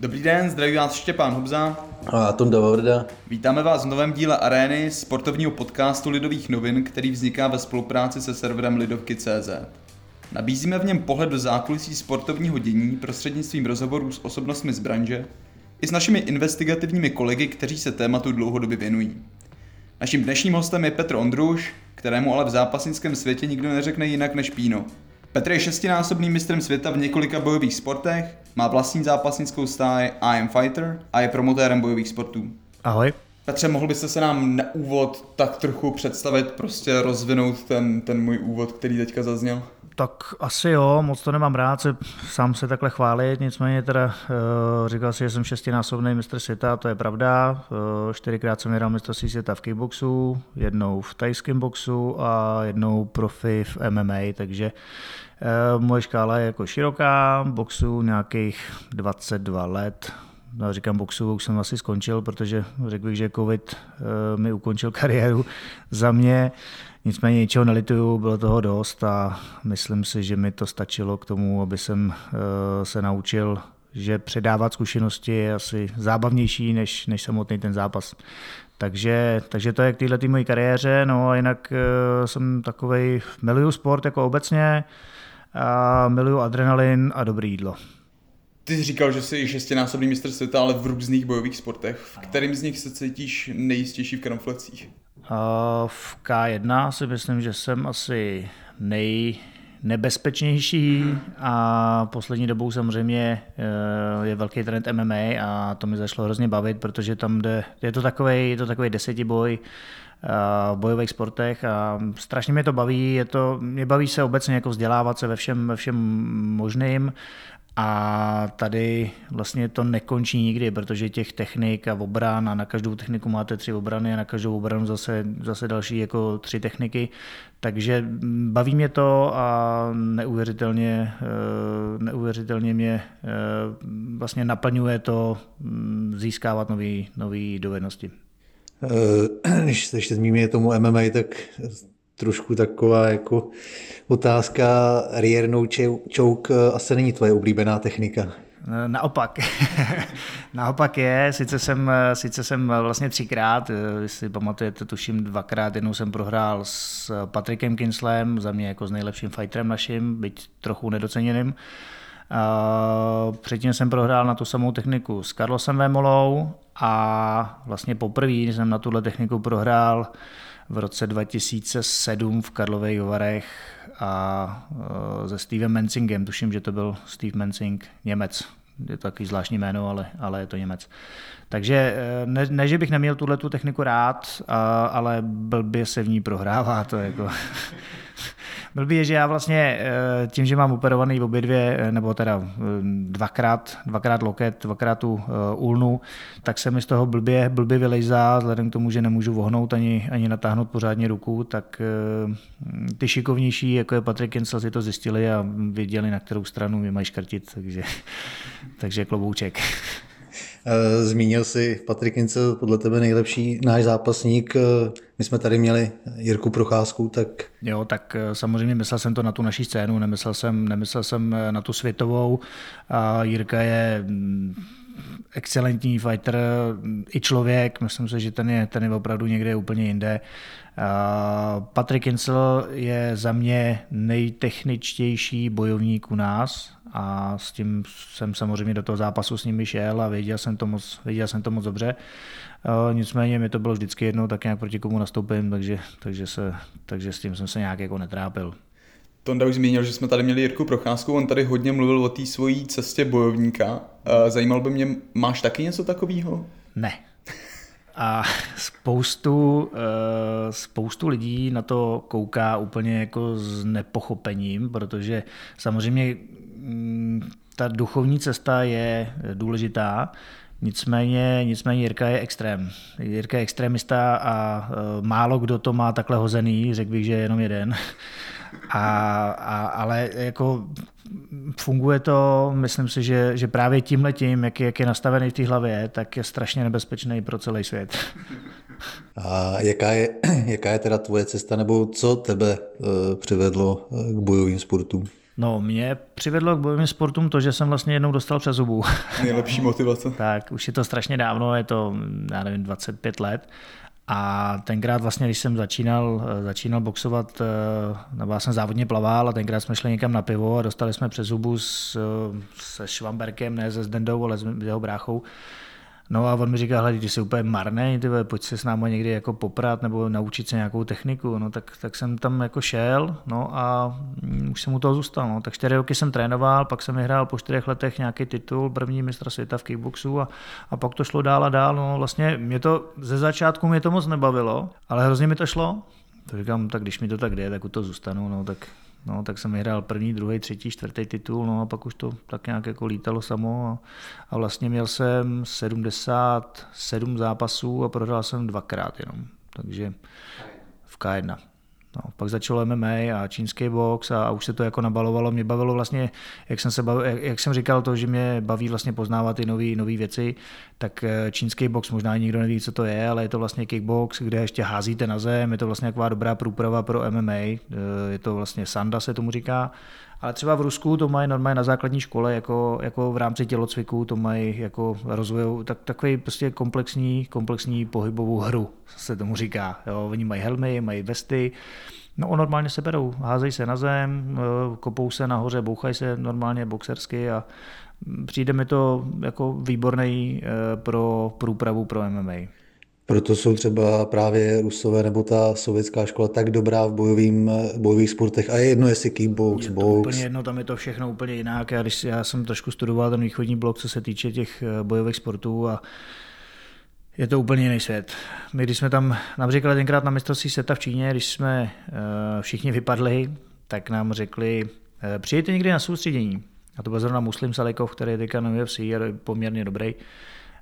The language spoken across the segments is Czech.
Dobrý den, zdraví vás Štěpán Hubza. A Tom Davorda. Vítáme vás v novém díle Arény, sportovního podcastu Lidových novin, který vzniká ve spolupráci se serverem Lidovky.cz. Nabízíme v něm pohled do zákulisí sportovního dění prostřednictvím rozhovorů s osobnostmi z branže i s našimi investigativními kolegy, kteří se tématu dlouhodobě věnují. Naším dnešním hostem je Petr Ondruš, kterému ale v zápasnickém světě nikdo neřekne jinak než Píno. Petr je šestinásobným mistrem světa v několika bojových sportech, má vlastní zápasnickou stáj I am Fighter a je promotérem bojových sportů. Ahoj. Petře, mohl byste se nám na úvod tak trochu představit, prostě rozvinout ten, ten můj úvod, který teďka zazněl? Tak asi jo, moc to nemám rád se sám se takhle chválit, nicméně teda uh, říkal si, že jsem šestinásobný mistr světa, to je pravda. Uh, čtyřikrát jsem hrál mistrovství světa v kickboxu, jednou v tajském boxu a jednou profi v MMA, takže uh, moje škála je jako široká, boxu nějakých 22 let, no, říkám boxu, už jsem asi skončil, protože řekl bych, že covid uh, mi ukončil kariéru za mě. Nicméně ničeho nelituju, bylo toho dost a myslím si, že mi to stačilo k tomu, aby jsem eh, se naučil, že předávat zkušenosti je asi zábavnější než, než samotný ten zápas. Takže, takže to je k této mojí kariéře, no a jinak eh, jsem takový, miluju sport jako obecně, a miluju adrenalin a dobrý jídlo. Ty jsi říkal, že jsi šestinásobný mistr světa, ale v různých bojových sportech. V kterým z nich se cítíš nejistější v kramflecích? V K1 si myslím, že jsem asi nej, nebezpečnější. A poslední dobou samozřejmě eh, je velký trend MMA a to mi zašlo hrozně bavit, protože tam jde, je to takový, je to takový desetiboj eh, v bojových sportech a strašně mě to baví, je to, mě baví se obecně jako vzdělávat se ve všem, ve všem možným a tady vlastně to nekončí nikdy, protože těch technik a obran a na každou techniku máte tři obrany a na každou obranu zase, zase další jako tři techniky. Takže baví mě to a neuvěřitelně, eh, neuvěřitelně mě eh, vlastně naplňuje to mm, získávat nové dovednosti. Eh, když se ještě zmíní tomu MMA, tak trošku taková jako otázka, rear no choke eh, asi není tvoje oblíbená technika. Eh, naopak. Naopak je, sice jsem, eh, sice jsem vlastně třikrát, si pamatujete, tuším dvakrát, jednou jsem prohrál s Patrikem Kinslem, za mě jako s nejlepším fighterem naším, byť trochu nedoceněným. Předtím jsem prohrál na tu samou techniku s Carlosem Vémolou a vlastně poprvé jsem na tuhle techniku prohrál v roce 2007 v Karlových Varech a e, se Stevem Menzingem, tuším, že to byl Steve Menzing, Němec, je to takový zvláštní jméno, ale, ale je to Němec. Takže e, ne, ne že bych neměl tuhle tu techniku rád, a, ale blbě se v ní prohrává, to jako Blbý je, že já vlastně eh, tím, že mám operovaný obě dvě, eh, nebo teda eh, dvakrát, dvakrát loket, dvakrát tu úlnu, tak se mi z toho blbě, blbě vylejzá, vzhledem k tomu, že nemůžu vohnout ani, ani natáhnout pořádně ruku, tak ty šikovnější, jako je Patrick Kinsel, si to zjistili a věděli, na kterou stranu mi mají škrtit, takže, takže klobouček. Eh, zmínil si Patrik Incel, podle tebe nejlepší náš zápasník. Eh, my jsme tady měli Jirku Procházku, tak... Jo, tak eh, samozřejmě myslel jsem to na tu naší scénu, nemyslel jsem, nemyslel jsem na tu světovou. A Jirka je mm, excelentní fighter i člověk, myslím si, že ten je, ten je opravdu někde úplně jinde. Patrick Insel je za mě nejtechničtější bojovník u nás a s tím jsem samozřejmě do toho zápasu s nimi šel a věděl jsem to moc, věděl jsem to moc dobře. Nicméně mi to bylo vždycky jednou tak nějak proti komu nastoupím, takže, takže, se, takže s tím jsem se nějak jako netrápil. Tonda už zmínil, že jsme tady měli Jirku Procházku, on tady hodně mluvil o té svojí cestě bojovníka. Zajímal by mě, máš taky něco takového? Ne. A spoustu, eh, spoustu lidí na to kouká úplně jako s nepochopením, protože samozřejmě ta duchovní cesta je důležitá, Nicméně, nicméně Jirka je extrém. Jirka je extremista a eh, málo kdo to má takhle hozený, řekl bych, že je jenom jeden. A, a, ale jako funguje to, myslím si, že, že právě tím letím, jak, jak je nastavený v té hlavě, tak je strašně nebezpečný pro celý svět. A jaká je, jaká je teda tvoje cesta, nebo co tebe uh, přivedlo uh, k bojovým sportům? No, mě přivedlo k bojovým sportům to, že jsem vlastně jednou dostal přes zubu. Nejlepší motivace. tak, už je to strašně dávno, je to, já nevím, 25 let. A tenkrát vlastně, když jsem začínal, začínal boxovat, eh, nebo já jsem závodně plaval a tenkrát jsme šli někam na pivo a dostali jsme přes zubu s, se Švamberkem, ne se Zdendou, ale s jeho bráchou No a on mi říká, hledaj, ty jsi úplně marný, ty pojď se s námi někdy jako poprat nebo naučit se nějakou techniku. No tak, tak jsem tam jako šel, no a mm, už jsem u toho zůstal. No. Tak čtyři roky jsem trénoval, pak jsem vyhrál po čtyřech letech nějaký titul, první mistra světa v kickboxu a, a pak to šlo dál a dál. No vlastně mě to ze začátku mě to moc nebavilo, ale hrozně mi to šlo. To říkám, tak když mi to tak jde, tak u toho zůstanu, no tak No, tak jsem vyhrál první, druhý, třetí, čtvrtý titul, no a pak už to tak nějak jako lítalo samo a, a vlastně měl jsem 77 zápasů a prohrál jsem dvakrát jenom, takže v K1. No, pak začalo MMA a čínský box a, a už se to jako nabalovalo. Mě bavilo vlastně, jak jsem, se bavil, jak, jak jsem říkal to, že mě baví vlastně poznávat ty nové věci, tak eh, čínský box možná nikdo neví, co to je, ale je to vlastně kickbox, kde ještě házíte na zem, je to vlastně taková dobrá průprava pro MMA, eh, je to vlastně sanda se tomu říká, ale třeba v Rusku to mají normálně na základní škole, jako, jako v rámci tělocviku, to mají jako rozvojou, tak, takový prostě komplexní, komplexní pohybovou hru, se tomu říká. Jo. Oni mají helmy, mají vesty, No, normálně se berou, házejí se na zem, eh, kopou se nahoře, bouchají se normálně boxersky a přijde mi to jako výborný eh, pro průpravu pro MMA. Proto jsou třeba právě Rusové nebo ta sovětská škola tak dobrá v bojovým, bojových sportech. A je jedno, jestli kickbox, je to box. úplně jedno, tam je to všechno úplně jinak. Já, když, já jsem trošku studoval ten východní blok, co se týče těch eh, bojových sportů a je to úplně jiný svět. My, když jsme tam říkali tenkrát na mistrovství světa v Číně, když jsme uh, všichni vypadli, tak nám řekli, uh, přijďte někdy na soustředění. A to byl zrovna Muslim Salikov, který je teďka na UFC, je poměrně dobrý.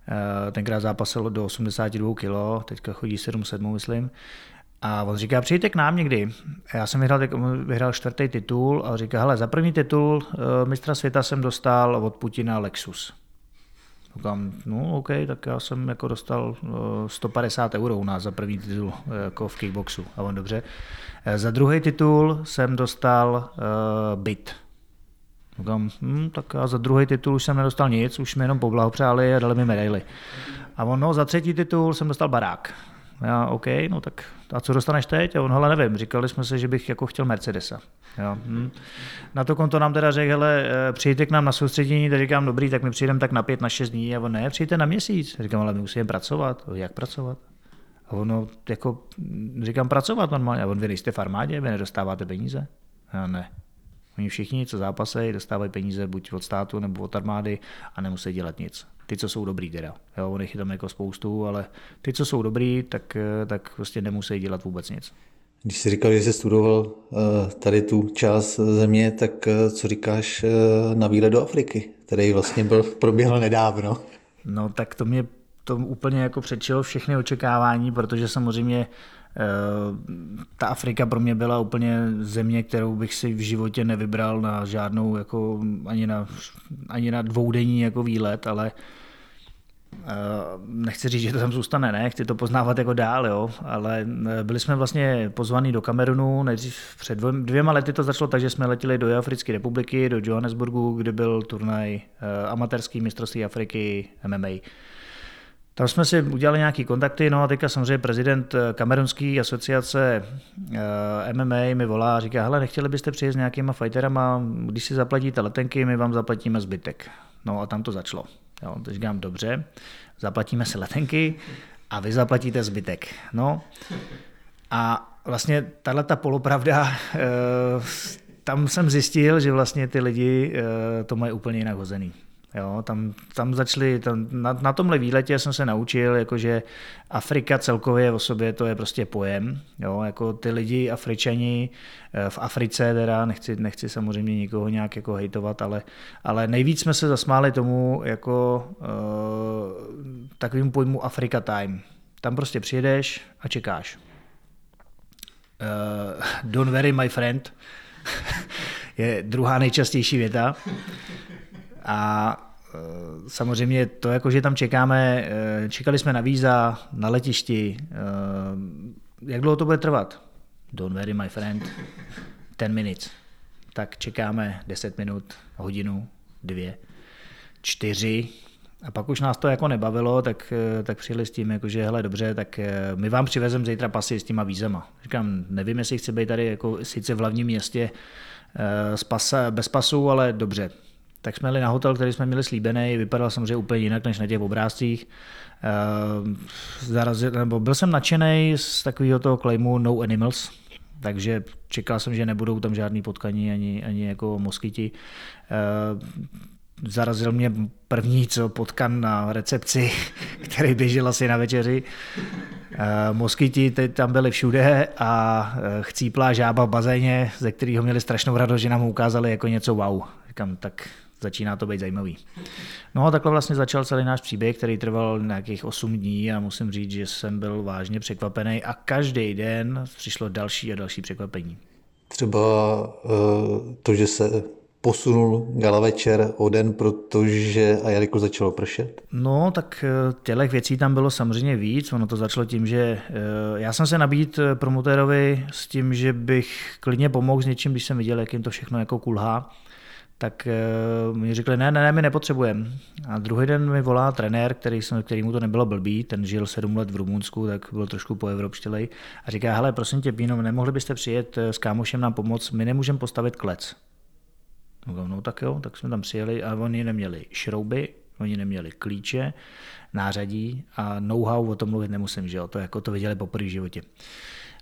Eh, tenkrát zápasil do 82 kg, teďka chodí 7-7, myslím. A on říká, přijďte k nám někdy. Já jsem vyhrál, vyhrál čtvrtý titul a říká, hele, za první titul uh, mistra světa jsem dostal od Putina Lexus. Říkám, no OK, tak já jsem jako dostal uh, 150 euro u nás za první titul jako v kickboxu. A on dobře. Za druhý titul jsem dostal uh, byt Říkám, hm, tak já za druhý titul už jsem nedostal nic, už mi jenom poblahopřáli a dali mi medaily. A on, no, za třetí titul jsem dostal barák. Já, OK, no tak a co dostaneš teď? A on, hele, nevím, říkali jsme se, že bych jako chtěl Mercedesa. Jo, hm. Na to konto nám teda řekl, hele, eh, přijďte k nám na soustředění, tak říkám, dobrý, tak my přijdeme tak na pět, na šest dní. A on, ne, přijďte na měsíc. Říkám, ale my musíme pracovat. Jak pracovat? A ono, jako, říkám, pracovat normálně. A on, vy nejste v armádě, vy nedostáváte peníze? A ne, Oni všichni, co zápasejí, dostávají peníze buď od státu nebo od armády a nemusí dělat nic. Ty, co jsou dobrý teda. Jo, on je tam jako spoustu, ale ty, co jsou dobrý, tak, tak prostě nemusí dělat vůbec nic. Když jsi říkal, že jsi studoval eh, tady tu část země, tak eh, co říkáš eh, na výlet do Afriky, který vlastně byl, proběhl nedávno? No tak to mě to úplně jako předčilo všechny očekávání, protože samozřejmě ta Afrika pro mě byla úplně země, kterou bych si v životě nevybral na žádnou, jako ani na, ani na dvoudenní jako výlet, ale eh, nechci říct, že to tam zůstane, ne, chci to poznávat jako dál, jo, ale eh, byli jsme vlastně pozvaní do Kamerunu, nejdřív před dvěma lety to začalo tak, že jsme letěli do Africké republiky, do Johannesburgu, kde byl turnaj eh, amatérský mistrovství Afriky MMA. Tam jsme si udělali nějaké kontakty, no a teďka samozřejmě prezident eh, kamerunské asociace eh, MMA mi volá a říká, hele, nechtěli byste přijet s nějakýma fighterama, když si zaplatíte letenky, my vám zaplatíme zbytek. No a tam to začalo. Jo, teď říkám, dobře, zaplatíme si letenky a vy zaplatíte zbytek. No a vlastně tahle ta polopravda, eh, tam jsem zjistil, že vlastně ty lidi to mají úplně jinak hozený. Jo, tam, tam začali, tam, na, na tomhle výletě jsem se naučil, jakože Afrika celkově o sobě to je prostě pojem. Jo, jako ty lidi, Afričani eh, v Africe, teda nechci, nechci samozřejmě nikoho nějak jako hejtovat, ale, ale nejvíc jsme se zasmáli tomu jako uh, takovým pojmu Afrika time. Tam prostě přijedeš a čekáš. Uh, don't worry, my friend, je druhá nejčastější věta. A e, samozřejmě to, jako, že tam čekáme, e, čekali jsme na víza, na letišti, e, jak dlouho to bude trvat? Don't worry, my friend, ten minutes. tak čekáme 10 minut, hodinu, dvě, čtyři, a pak už nás to jako nebavilo, tak, tak přijeli s tím, jako, že hele dobře, tak my vám přivezeme zítra pasy s těma vízema. Říkám, nevím, jestli chci být tady jako sice v hlavním městě s pasa, bez pasu, ale dobře. Tak jsme jeli na hotel, který jsme měli slíbený, vypadal samozřejmě úplně jinak než na těch obrázcích. Zarazil, nebo byl jsem nadšený z takového toho claimu No Animals, takže čekal jsem, že nebudou tam žádný potkaní ani, ani jako moskyti. Zarazil mě první, co potkan na recepci, který běžel asi na večeři. Moskyti teď tam byli všude a chcíplá žába v bazéně, ze kterého měli strašnou radost, že nám ukázali jako něco wow. Říkám, tak začíná to být zajímavý. No a takhle vlastně začal celý náš příběh, který trval nějakých 8 dní a musím říct, že jsem byl vážně překvapený a každý den přišlo další a další překvapení. Třeba uh, to, že se posunul gala večer o den, protože a jelikož začalo pršet? No, tak eh, těch věcí tam bylo samozřejmě víc. Ono to začalo tím, že eh, já jsem se nabít promotérovi s tím, že bych klidně pomohl s něčím, když jsem viděl, jak jim to všechno jako kulhá tak uh, mi řekli, ne, ne, ne, my nepotřebujeme. A druhý den mi volá trenér, který, který mu to nebylo blbý, ten žil sedm let v Rumunsku, tak byl trošku po evropštělej a říká, hele, prosím tě, Píno, nemohli byste přijet eh, s kámošem nám pomoct, my nemůžeme postavit klec. No, no tak jo, tak jsme tam přijeli a oni neměli šrouby, oni neměli klíče, nářadí a know-how o tom mluvit nemusím, že jo, to jako to viděli poprvé v životě.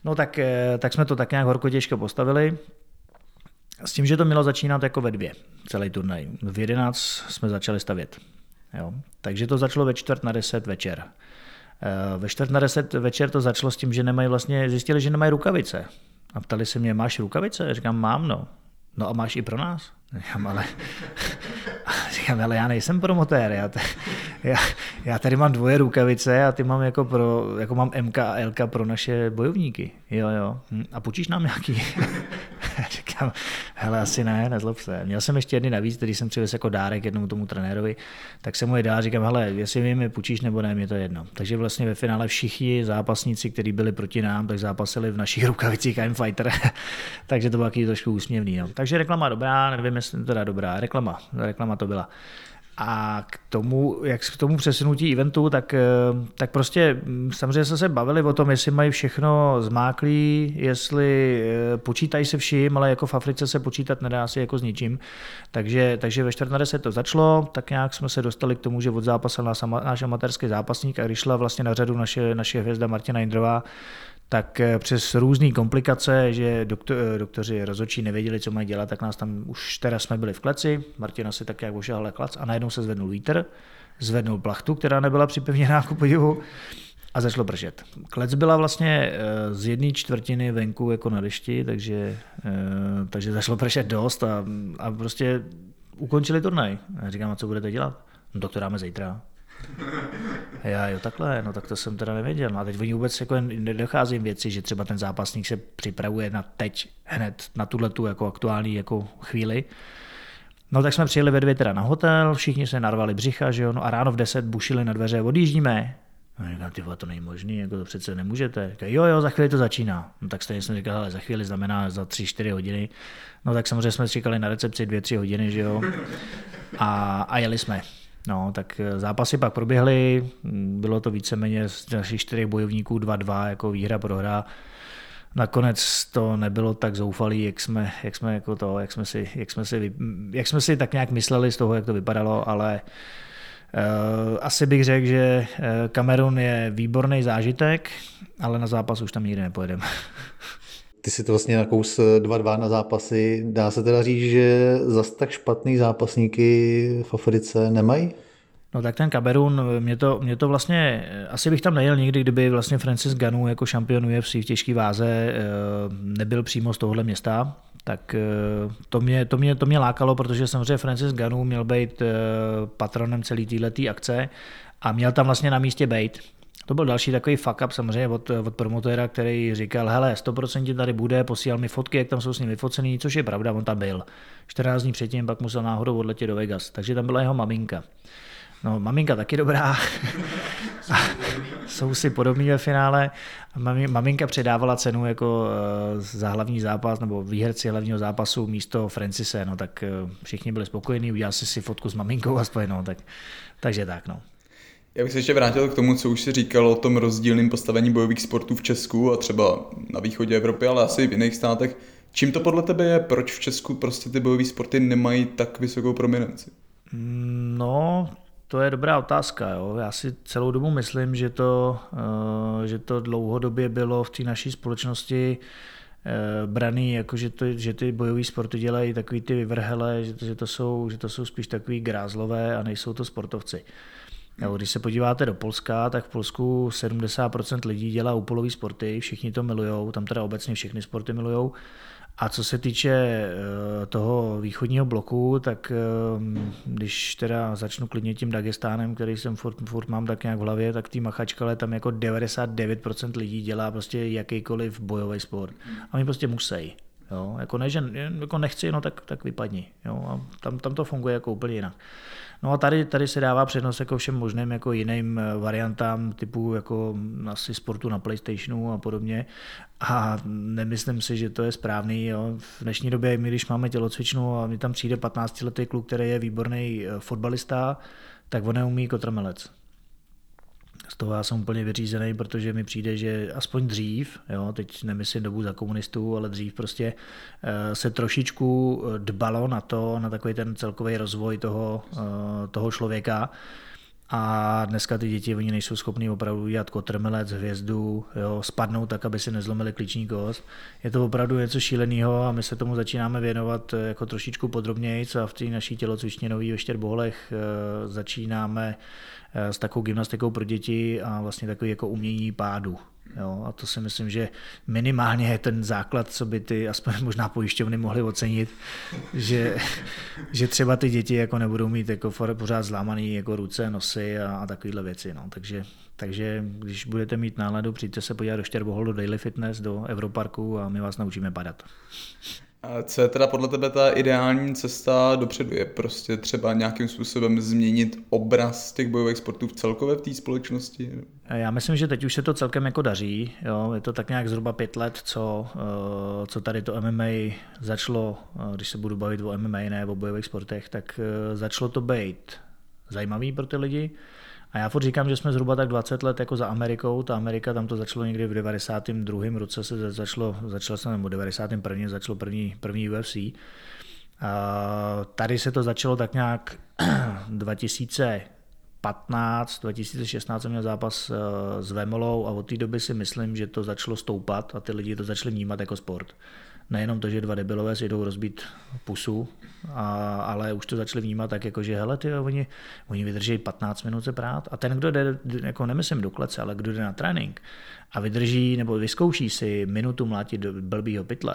No tak, eh, tak jsme to tak nějak horko těžko postavili, s tím, že to mělo začínat jako ve dvě, celý turnaj. V 11 jsme začali stavět. Jo. Takže to začalo ve čtvrt na deset večer. Eh, ve čtvrt na deset večer to začalo s tím, že nemají vlastně, zjistili, že nemají rukavice. A ptali se mě, máš rukavice? Říkám, mám, no. No a máš i pro nás? Říkám, ale, říkám, ale já nejsem promotér, já, te, já, já tady mám dvoje rukavice a ty mám jako, pro, jako mám MK a LK pro naše bojovníky. Jo, jo. A půjčíš nám nějaký? Říkám, hele, asi ne, nezlob se. Měl jsem ještě jedny navíc, který jsem přivez jako dárek jednomu tomu trenérovi, tak jsem mu je dál, říkám, hele, jestli mi je půjčíš nebo ne, mě to jedno. Takže vlastně ve finále všichni zápasníci, kteří byli proti nám, tak zápasili v našich rukavicích I'm Fighter. Takže to bylo taky trošku úsměvný. No. Takže reklama dobrá, nevím, jestli to dobrá. Reklama, reklama to byla. A k tomu, jak k tomu přesunutí eventu, tak, eh, tak prostě hm, samozřejmě jsme se bavili o tom, jestli mají všechno zmáklý, jestli eh, počítají se vším, ale jako v Africe se počítat nedá si jako s ničím. Takže, takže ve čtvrt na deset to začalo, tak nějak jsme se dostali k tomu, že odzápasil náš, náš amatérský zápasník a když šla vlastně na řadu naše, naše hvězda Martina Indrová, tak eh, přes různé komplikace, že doktor, eh, doktoři rozočí nevěděli, co mají dělat, tak nás tam už teda jsme byli v kleci, Martina si tak jak ošahal klac a najednou se zvednul vítr, zvednul plachtu, která nebyla připevněná ku podivu a začalo pršet. Klec byla vlastně eh, z jedné čtvrtiny venku jako na dešti, takže, takže začalo pršet dost a, a prostě ukončili turnaj. A říkám, a co budete dělat? No to dáme zítra. Já jo, takhle, no tak to jsem teda nevěděl. No a teď oni vůbec jako nedocházím věci, že třeba ten zápasník se připravuje na teď, hned na tuhle tu jako aktuální jako chvíli. No tak jsme přijeli ve dvě teda na hotel, všichni se narvali břicha, že jo, no a ráno v deset bušili na dveře, odjíždíme. No říkám, ty to není možný, jako to přece nemůžete. Říkám, jo, jo, za chvíli to začíná. No tak stejně jsem říkal, ale za chvíli znamená za tři, čtyři hodiny. No tak samozřejmě jsme čekali na recepci dvě, tři hodiny, že jo. A, a jeli jsme. No, tak eh, zápasy pak proběhly, bylo to víceméně z našich čtyřech bojovníků 2-2 jako výhra prohra. Nakonec to nebylo tak zoufalý, jak jsme, jak jsme, jako to, jak jsme, si, jak, jsme si, jak jsme si tak nějak mysleli z toho, jak to vypadalo, ale uh, asi bych řekl, že eh, Kamerun je výborný zážitek, ale na zápas už tam nikdy nepojedeme. Ty si to vlastně nakous 2-2 na zápasy. Dá se teda říct, že zas tak špatný zápasníky v Africe nemají? No tak ten Kamerun, mě to, mě to vlastně, asi bych tam nejel nikdy, kdyby vlastně Francis Ganu jako šampion UFC v těžké váze eh, nebyl přímo z tohohle města, tak eh, to mě, to, mě, to mě lákalo, protože samozřejmě Francis Ganu měl být eh, patronem celé této akce a měl tam vlastně na místě být. To byl další takový fuck up samozřejmě od, od promotéra, který říkal, hele, 100% tady bude, posílal mi fotky, jak tam jsou s ním vyfocený, což je pravda, on tam byl. 14 dní předtím pak musel náhodou odletět do Vegas, takže tam byla jeho maminka. No, maminka taky dobrá. jsou si podobní ve finále. Maminka předávala cenu jako eh, za hlavní zápas nebo výherci hlavního zápasu místo Francise, no tak eh, všichni byli spokojení, udělal si si fotku s maminkou aspoň, no, tak, takže tak, no. Já bych se ještě vrátil k tomu, co už si říkal o tom rozdílném postavení bojových sportů v Česku a třeba na východě Evropy, ale asi i v jiných státech. Čím to podle tebe je, proč v Česku prostě ty bojové sporty nemají tak vysokou prominenci? No, to je dobrá otázka. Jo. Já si celou dobu myslím, že to, eh, že to dlouhodobě bylo v té naší společnosti eh, braný, jako že, to, že ty bojové sporty dělají takový ty vyvrhele, že to, že, to jsou, že to jsou spíš takový grázlové a nejsou to sportovci. Jo, když se podíváte do Polska, tak v Polsku 70% lidí dělá úpolový sporty, všichni to milujou, tam teda obecně všechny sporty milujou. A co se týče eh, toho východního bloku, tak eh, když teda začnu klidně tím Dagestánem, který jsem furt, furt mám tak nějak v hlavě, tak tý machačkale tam jako 99% lidí dělá prostě jakýkoliv bojový sport. A my prostě musí. Jo? Jako ne, že jako nechci, no tak, tak vypadni. Jo? A tam, tam to funguje jako úplně jinak. No a tady, tady se dává přednost jako všem možným jako jiným eh, variantám typu jako asi sportu na PlayStationu a podobně. A nemyslím si, že to je správný. Jo. V dnešní době, my když máme tělocvičnu a mi tam přijde 15-letý kluk, který je výborný eh, fotbalista, tak on neumí kotrmelec z toho já jsem úplně vyřízený, protože mi přijde, že aspoň dřív, jo, teď nemyslím dobu za komunistů, ale dřív prostě eh, se trošičku eh, dbalo na to, na takový ten celkový rozvoj toho, eh, toho člověka, a dneska ty děti, oni nejsou schopní opravdu dělat kotrmelec, hvězdu, jo, spadnout tak, aby si nezlomili klíční kost. Je to opravdu něco šíleného a my se tomu začínáme věnovat jako trošičku podrobněji a v té naší tělocvičně ve Štěrboholech začínáme Eh, s takovou gymnastikou pro děti a vlastně takový jako umění pádu. Jo, a to si myslím, že minimálně je ten základ, co by ty aspoň možná pojišťovny mohly ocenit, že, že třeba ty děti jako nebudou mít jako pořád zlámaný jako ruce, nosy a, a takovéhle věci. No. Takže, takže když budete mít náladu, přijďte se podívat do Štěrbohol, do Daily Fitness, do Evroparku a my vás naučíme padat. Co je teda podle tebe ta ideální cesta dopředu? Je prostě třeba nějakým způsobem změnit obraz těch bojových sportů v celkové v té společnosti? Já myslím, že teď už se to celkem jako daří. Jo? Je to tak nějak zhruba pět let, co, eh, co tady to MMA začalo, eh, když se budu bavit o MMA, ne o bojových sportech, tak začalo to být zajímavý pro ty lidi. A já furt říkám, že jsme zhruba tak 20 let jako za Amerikou. Ta Amerika tam to začalo někdy v 92. roce se začalo, začalo se, nebo 91. začalo první, první UFC. A tady se to začalo tak nějak 2015, 2016 jsem měl zápas eh, s Vemolou a od té doby si myslím, že to začalo stoupat a ty lidi to začali vnímat jako sport nejenom to, že dva debilové si jdou rozbít pusu, a, ale už to začali vnímat tak, jako že hele, ty, oni, oni vydrží 15 minut se prát. A ten, kdo jde, jako nemyslím do klece, ale kdo jde na trénink a vydrží nebo vyzkouší si minutu mlátit do blbýho pytle,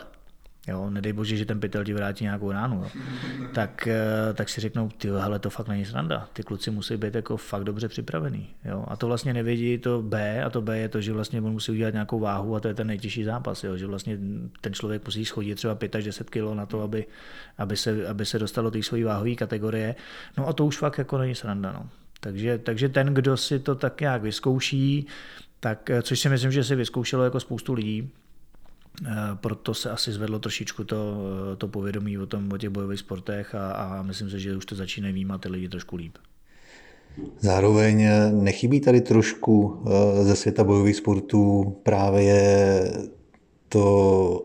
jo, nedej bože, že ten pytel ti vrátí nějakou ránu, jo, tak, eh, tak si řeknou, ty hele, to fakt není sranda, ty kluci musí být jako fakt dobře připravený, jo, a to vlastně nevědí to B, a to B je to, že vlastně on musí udělat nějakou váhu a to je ten nejtěžší zápas, jo, že vlastně ten člověk musí schodit třeba 5 až 10 kg na to, aby, aby, se, aby se dostalo do té své váhové kategorie, no a to už fakt jako není sranda, no. Takže, takže ten, kdo si to tak nějak vyzkouší, tak, eh, což si myslím, že si vyzkoušelo jako spoustu lidí, proto se asi zvedlo trošičku to, eh, to povědomí o, tom, o těch bojových sportech a, a myslím si, že už to začínají vnímat ty lidi trošku líp. Zároveň eh, nechybí tady trošku ze světa bojových sportů právě to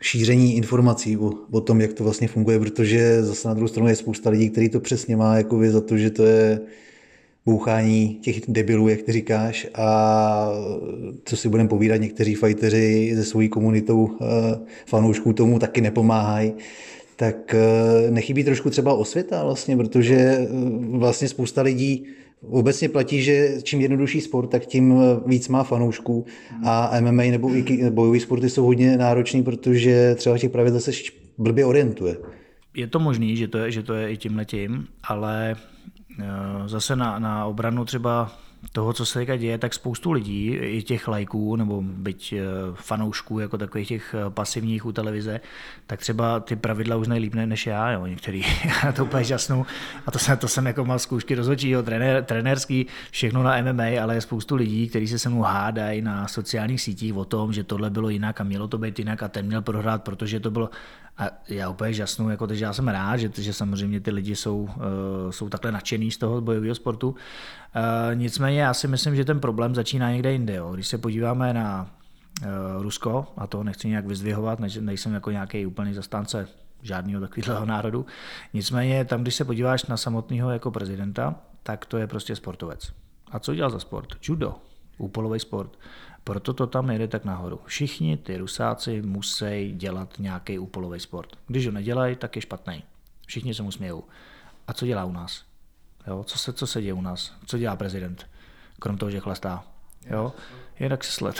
šíření informací o, o tom, jak to vlastně funguje, protože zase na druhou stranu je spousta lidí, kteří to přesně má jako za to, že to je bouchání těch debilů, jak ty říkáš, a co si budeme povídat, někteří fajteři se svojí komunitou eh, fanoušků tomu taky nepomáhají, tak eh, nechybí trošku třeba osvěta vlastně, protože eh, vlastně spousta lidí obecně platí, že čím jednodušší sport, tak tím víc má fanoušků a MMA nebo i bojové sporty jsou hodně náročný, protože třeba těch pravidel se blbě orientuje. Je to možný, že to je, že to je i tím letím, ale zase na, na obranu třeba toho, co se teďka děje, tak spoustu lidí, i těch lajků, nebo byť eh, fanoušků, jako takových těch eh, pasivních u televize, tak třeba ty pravidla už líp než já, jo, některý. já to úplně žasnu. A to jsem, to jsem jako mal zkoušky rozhodčího, trenér, trenérský, všechno na MMA, ale je spoustu lidí, kteří se se mnou hádají na sociálních sítích o tom, že tohle bylo jinak a mělo to být jinak a ten měl prohrát, protože to bylo a já úplně žasnu, jako, takže já jsem rád, že, že samozřejmě ty lidi jsou, uh, jsou takhle nadšený z toho bojového sportu. Uh, nicméně já si myslím, že ten problém začíná někde jinde. Jo. Když se podíváme na uh, Rusko, a to nechci nějak vyzdvihovat, ne, nejsem jako nějaký úplný zastánce žádného takového národu. Nicméně tam, když se podíváš na samotného jako prezidenta, tak to je prostě sportovec. A co dělal za sport? Judo, úpolový sport. Proto to tam jede tak nahoru. Všichni ty rusáci musí dělat nějaký úpolový sport. Když ho nedělají, tak je špatný. Všichni se mu smějou. A co dělá u nás? Jo? Co, se, co se děje u nás? Co dělá prezident? Krom toho, že chlastá. Jo? Je tak křeslo.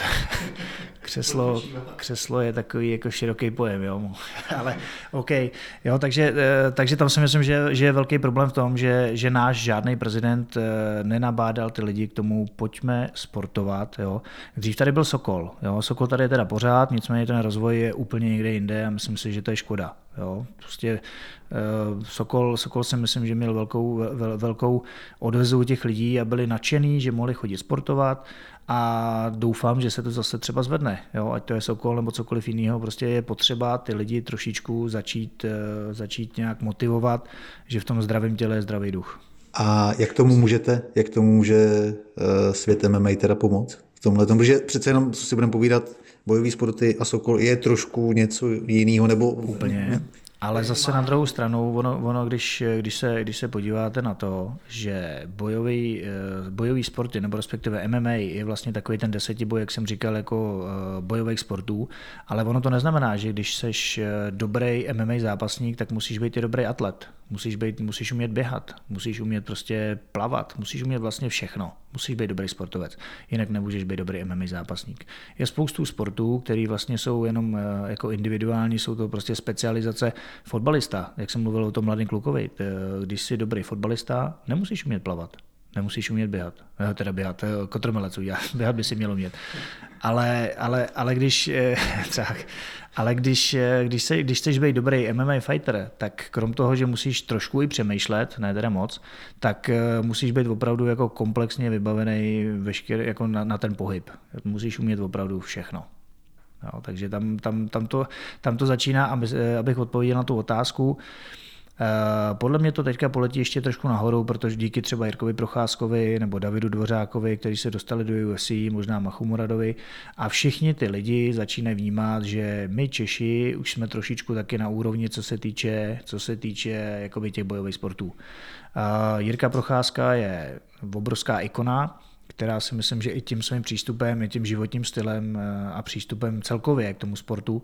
křeslo, křeslo je takový jako široký pojem, jo. ale OK. Jo, takže, eh, takže tam si myslím, že, že je velký problém v tom, že, že náš žádný prezident eh, nenabádal ty lidi k tomu, pojďme sportovat. Jo. Dřív tady byl Sokol. Jo. Sokol tady je teda pořád, nicméně ten rozvoj je úplně někde jinde a myslím si, že to je škoda. Jo. Prostě uh, Sokol, Sokol si myslím, že měl velkou, vel, velkou odvezu těch lidí a byli nadšený, že mohli chodit sportovat a doufám, že se to zase třeba zvedne, jo, ať to je Sokol nebo cokoliv jiného, prostě je potřeba ty lidi trošičku začít, eh, začít nějak motivovat, že v tom zdravém těle je zdravý duch. A jak tomu můžete, jak tomu může eh, svět MMA teda pomoct v tomhle? Protože přece jenom, co si budeme povídat, bojový sporty a Sokol je trošku něco jiného, nebo... Úplně. Ale zase na druhou stranu, ono, ono když, když, se, když se podíváte na to, že bojový, eh, bojový sporty, nebo respektive MMA, je vlastně takový ten desetiboj, jak jsem říkal, jako eh, bojových sportů, ale ono to neznamená, že když seš eh, dobrý MMA zápasník, tak musíš být i dobrý atlet. Musíš, být, musíš umět běhat, musíš umět prostě plavat, musíš umět vlastně všechno. Musíš být dobrý sportovec, jinak nemůžeš být dobrý MMA zápasník. Je spoustu sportů, které vlastně jsou jenom jako individuální, jsou to prostě specializace Fotbalista, jak jsem mluvil o tom mladém klukovi, když jsi dobrý fotbalista, nemusíš umět plavat, nemusíš umět běhat. Jo, teda běhat, kotrmelec já, běhat by si měl umět. Ale, ale, ale když, eh, tak, ale když, eh, když, se, když chceš být dobrý MMA fighter, tak krom toho, že musíš trošku i přemýšlet, ne teda moc, tak eh, musíš být opravdu jako komplexně vybavený veškerý, jako na, na ten pohyb. Musíš umět opravdu všechno. Jo, takže tam, tam, tam, to, tam to začíná, abych odpověděl na tu otázku. Eh, podle mě to teďka poletí ještě trošku nahoru, protože díky třeba Jirkovi Procházkovi nebo Davidu Dvořákovi, kteří se dostali do UFC, možná Machu Muradovi a všichni ty lidi začínají vnímat, že my Češi už jsme trošičku taky na úrovni, co se týče, co se týče jakoby těch bojových sportů. Eh, Jirka Procházka je obrovská ikona, která si myslím, že i tím svým přístupem, i tím životním stylem eh, a přístupem celkově k tomu sportu,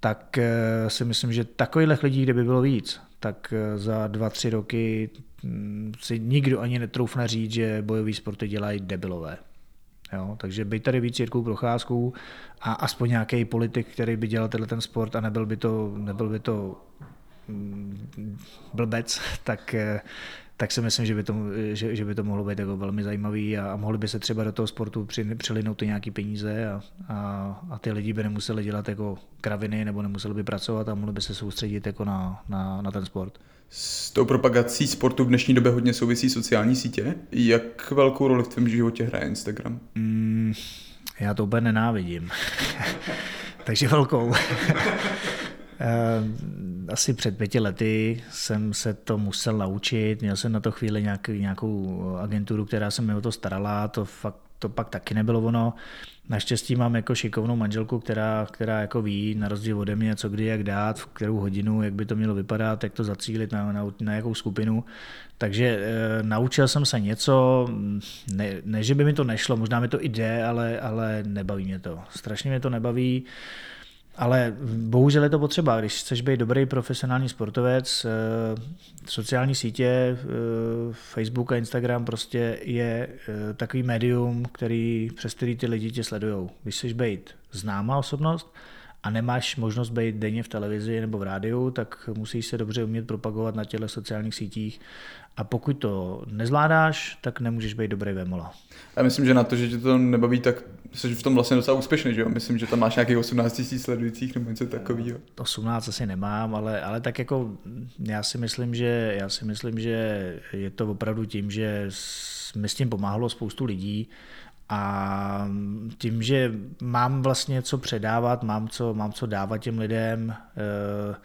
tak eh, si myslím, že takových lidí, kdyby bylo víc, tak eh, za dva, tři roky hm, si nikdo ani netroufne říct, že bojový sporty dělají debilové. Jo, takže by tady víc Jirkou Procházkou a aspoň nějaký politik, který by dělal tenhle ten sport a nebyl by to, nebyl by to hm, blbec, tak tak si myslím, že by to, že, že by to mohlo být jako velmi zajímavý a, a mohli by se třeba do toho sportu při, přilinout ty nějaký peníze a, a, a ty lidi by nemuseli dělat jako kraviny nebo nemuseli by pracovat a mohli by se soustředit jako na, na, na ten sport. S tou propagací sportu v dnešní době hodně souvisí sociální sítě. Jak velkou roli v tvém životě hraje Instagram? Mm, já to úplně nenávidím. Takže velkou. Eh, asi před pěti lety jsem se to musel naučit, měl jsem na to chvíli nějak, nějakou agenturu, která se mi o to starala, to fakt to pak taky nebylo ono. Naštěstí mám jako šikovnou manželku, která, která jako ví, na rozdíl ode mě, co kdy, jak dát, v kterou hodinu, jak by to mělo vypadat, jak to zacílit na, na, na jakou skupinu. Takže e, naučil jsem se něco, ne, ne, že by mi to nešlo, možná mi to jde, ale, ale nebaví mě to. Strašně mě to nebaví. Ale bohužel je to potřeba, když chceš být dobrý profesionální sportovec, eh, sociální sítě, eh, Facebook a Instagram prostě je eh, takový médium, který, přes který ty lidi tě sledují. Když chceš být známá osobnost a nemáš možnost být denně v televizi nebo v rádiu, tak musíš se dobře umět propagovat na těle sociálních sítích a pokud to nezvládáš, tak nemůžeš být dobrý vemola. Já myslím, že na to, že tě to nebaví, tak jsi v tom vlastně docela úspěšný, že jo? Myslím, že tam máš nějakých 18 tisíc sledujících nebo něco takového. 18 asi nemám, ale, ale tak jako já si myslím, že já si myslím, že je to opravdu tím, že mi s tím pomáhalo spoustu lidí a tím, že mám vlastně co předávat, mám co, mám co dávat těm lidem, eh,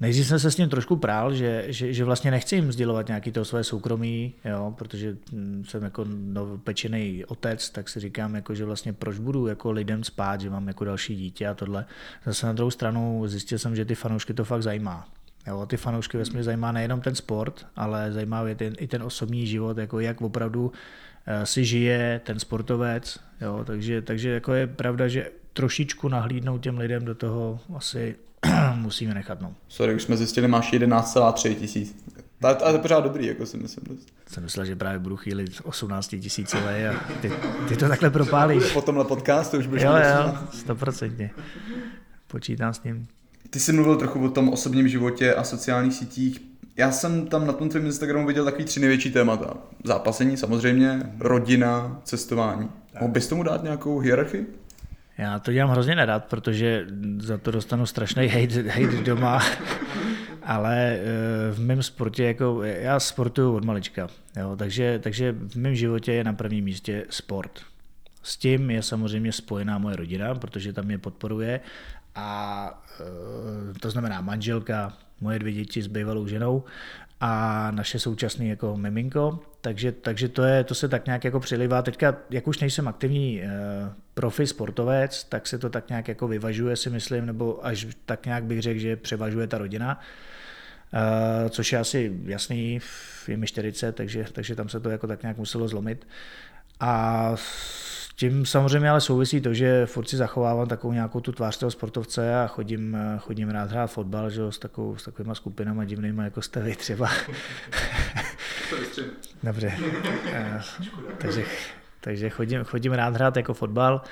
Nejdřív jsem se s ním trošku prál, že, že, že vlastně nechci jim sdělovat nějaký to své soukromí, jo, protože hm, jsem jako pečený otec, tak si říkám, jako, že vlastně proč budu jako lidem spát, že mám jako další dítě a tohle. Zase na druhou stranu zjistil jsem, že ty fanoušky to fakt zajímá. Jo, ty fanoušky ve zajímá nejenom ten sport, ale zajímá je ten, i ten osobní život, jako jak opravdu si žije ten sportovec. Jo, takže, takže jako je pravda, že trošičku nahlídnout těm lidem do toho asi musíme nechat. No. Sorry, už jsme zjistili, máš 11,3 tisíc. Ale to je pořád dobrý, jako si myslím. Dost. Jsem myslel, že právě budu chvíli 18 tisícové a ty, ty, to takhle propálíš. Po tomhle podcastu už budeš Jo, jo, stoprocentně. Počítám s ním. Ty jsi mluvil trochu o tom osobním životě a sociálních sítích. Já jsem tam na tom tvém Instagramu viděl takový tři největší témata. Zápasení samozřejmě, rodina, cestování. Mohl bys tomu dát nějakou hierarchii? Já to dělám hrozně nedat, protože za to dostanu strašný hate, hate doma, ale eh, v mém sportě, jako já sportuju od malička, jo, takže, takže v mém životě je na prvním místě sport. S tím je samozřejmě spojená moje rodina, protože tam mě podporuje a eh, to znamená manželka, moje dvě děti s bývalou ženou a naše současné jako miminko, takže, takže to, je, to se tak nějak jako přilivá. Teďka, jak už nejsem aktivní uh, profi sportovec, tak se to tak nějak jako vyvažuje, si myslím, nebo až tak nějak bych řekl, že převažuje ta rodina. Uh, což je asi jasný, je mi 40, takže, takže tam se to jako tak nějak muselo zlomit. A tím samozřejmě ale souvisí to, že furt si zachovávám takovou nějakou tu tvář toho sportovce a chodím, chodím rád hrát fotbal že, s, takovou, s takovýma skupinama divnýma, jako jste vy třeba. Dobře. Eh, takže, takže chodím, chodím rád hrát jako fotbal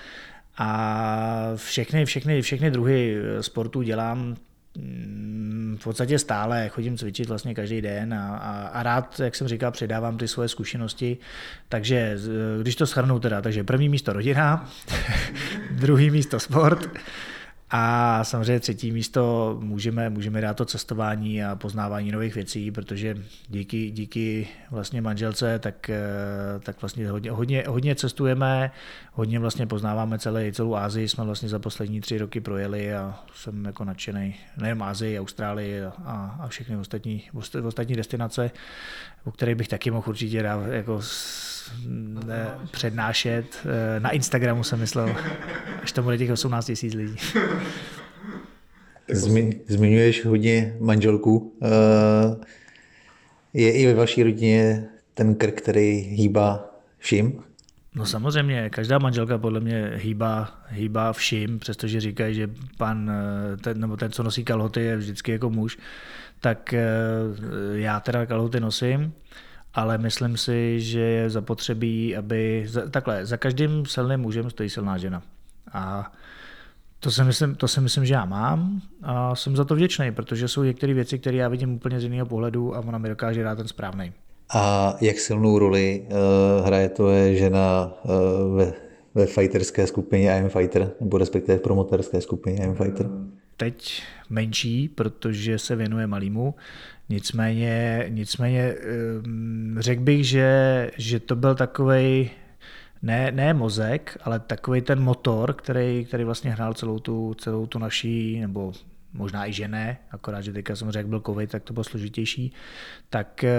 a všechny, všechny, všechny druhy sportů dělám v podstatě stále chodím cvičit vlastně každý den a, a, a rád, jak jsem říkal, předávám ty svoje zkušenosti. Takže když to shrnu teda, takže první místo rodina, druhý místo sport, a samozřejmě třetí místo můžeme, můžeme dát to cestování a poznávání nových věcí, protože díky, díky vlastně manželce tak, eh, tak vlastně hodně, hodně, hodně cestujeme, hodně vlastně poznáváme celé, celou Ázii, jsme vlastně za poslední tři roky projeli a jsem jako nadšený nejen Ázii, Austrálii a, a všechny ostatní, ostatní destinace, o kterých bych taky mohl určitě dát, jako ne, přednášet. Eh, na Instagramu jsem myslel, až to bude těch 18 tisíc lidí. Zmi, zmiňuješ hodně manželku. Eh, je i ve vaší rodině ten krk, který hýbá vším? No samozřejmě, každá manželka podle mě hýbá, hýbá vším, přestože říkají, že pan, eh, ten, nebo ten, co nosí kalhoty, je vždycky jako muž, tak já teda kalhoty nosím ale myslím si, že je zapotřebí, aby takhle, za každým silným mužem stojí silná žena. A to si, myslím, to si myslím, že já mám a jsem za to vděčný, protože jsou některé věci, které já vidím úplně z jiného pohledu a ona mi dokáže dát ten správný. A jak silnou roli uh, hraje to je žena uh, ve, ve fighterské skupině I'm Fighter, nebo respektive v promoterské skupině I'm Fighter? Teď menší, protože se věnuje malýmu. Nicméně, nicméně ehm, řekl bych, že, že to byl takový ne, ne mozek, ale takový ten motor, který, který vlastně hrál celou tu, celou tu naší, nebo možná i žené, akorát, že teďka samozřejmě jak byl covid, tak to bylo složitější, tak, eh,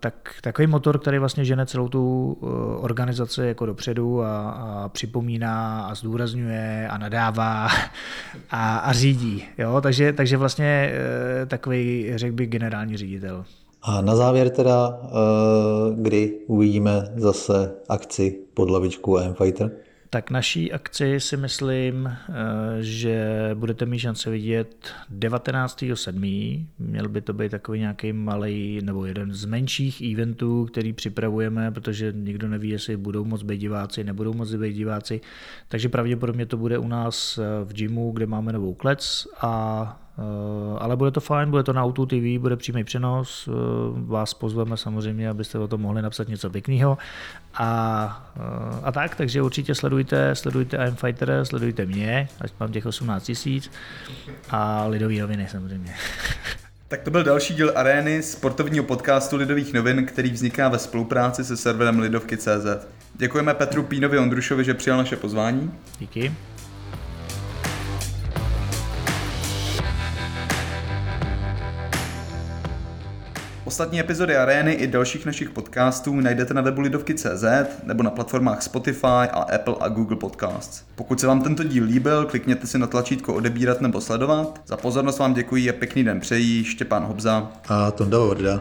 tak takový motor, který vlastně žene celou tu eh, organizaci jako dopředu a, a připomíná a zdůrazňuje a nadává a, a řídí. Jo? Takže, takže vlastně eh, takový, řekl bych, generální ředitel. A na závěr teda, kdy uvidíme zase akci pod lavičku AM Fighter? Tak naší akci si myslím, eh, že budete mít šanci vidět 19.7. Měl by to být takový nějaký malý nebo jeden z menších eventů, který připravujeme, protože nikdo neví, jestli budou moc být diváci, nebudou moc být diváci. Takže pravděpodobně to bude u nás eh, v gymu, kde máme novou klec a Eh, ale bude to fajn, bude to na Auto TV, bude přímý přenos, eh, vás pozveme samozřejmě, abyste o tom mohli napsat něco pěkného a, eh, a tak, takže určitě sledujte, sledujte I'm Fighter, sledujte mě, ať mám těch 18 tisíc a Lidový noviny samozřejmě. Tak to byl další díl Arény, sportovního podcastu Lidových novin, který vzniká ve spolupráci se serverem Lidovky.cz. Děkujeme Petru Pínovi Ondrušovi, že přijal naše pozvání. Díky. Ostatní epizody Arény i dalších našich podcastů najdete na webu Lidovky.cz nebo na platformách Spotify a Apple a Google Podcasts. Pokud se vám tento díl líbil, klikněte si na tlačítko odebírat nebo sledovat. Za pozornost vám děkuji a pěkný den přejí Štěpán Hobza a Tonda Vorda.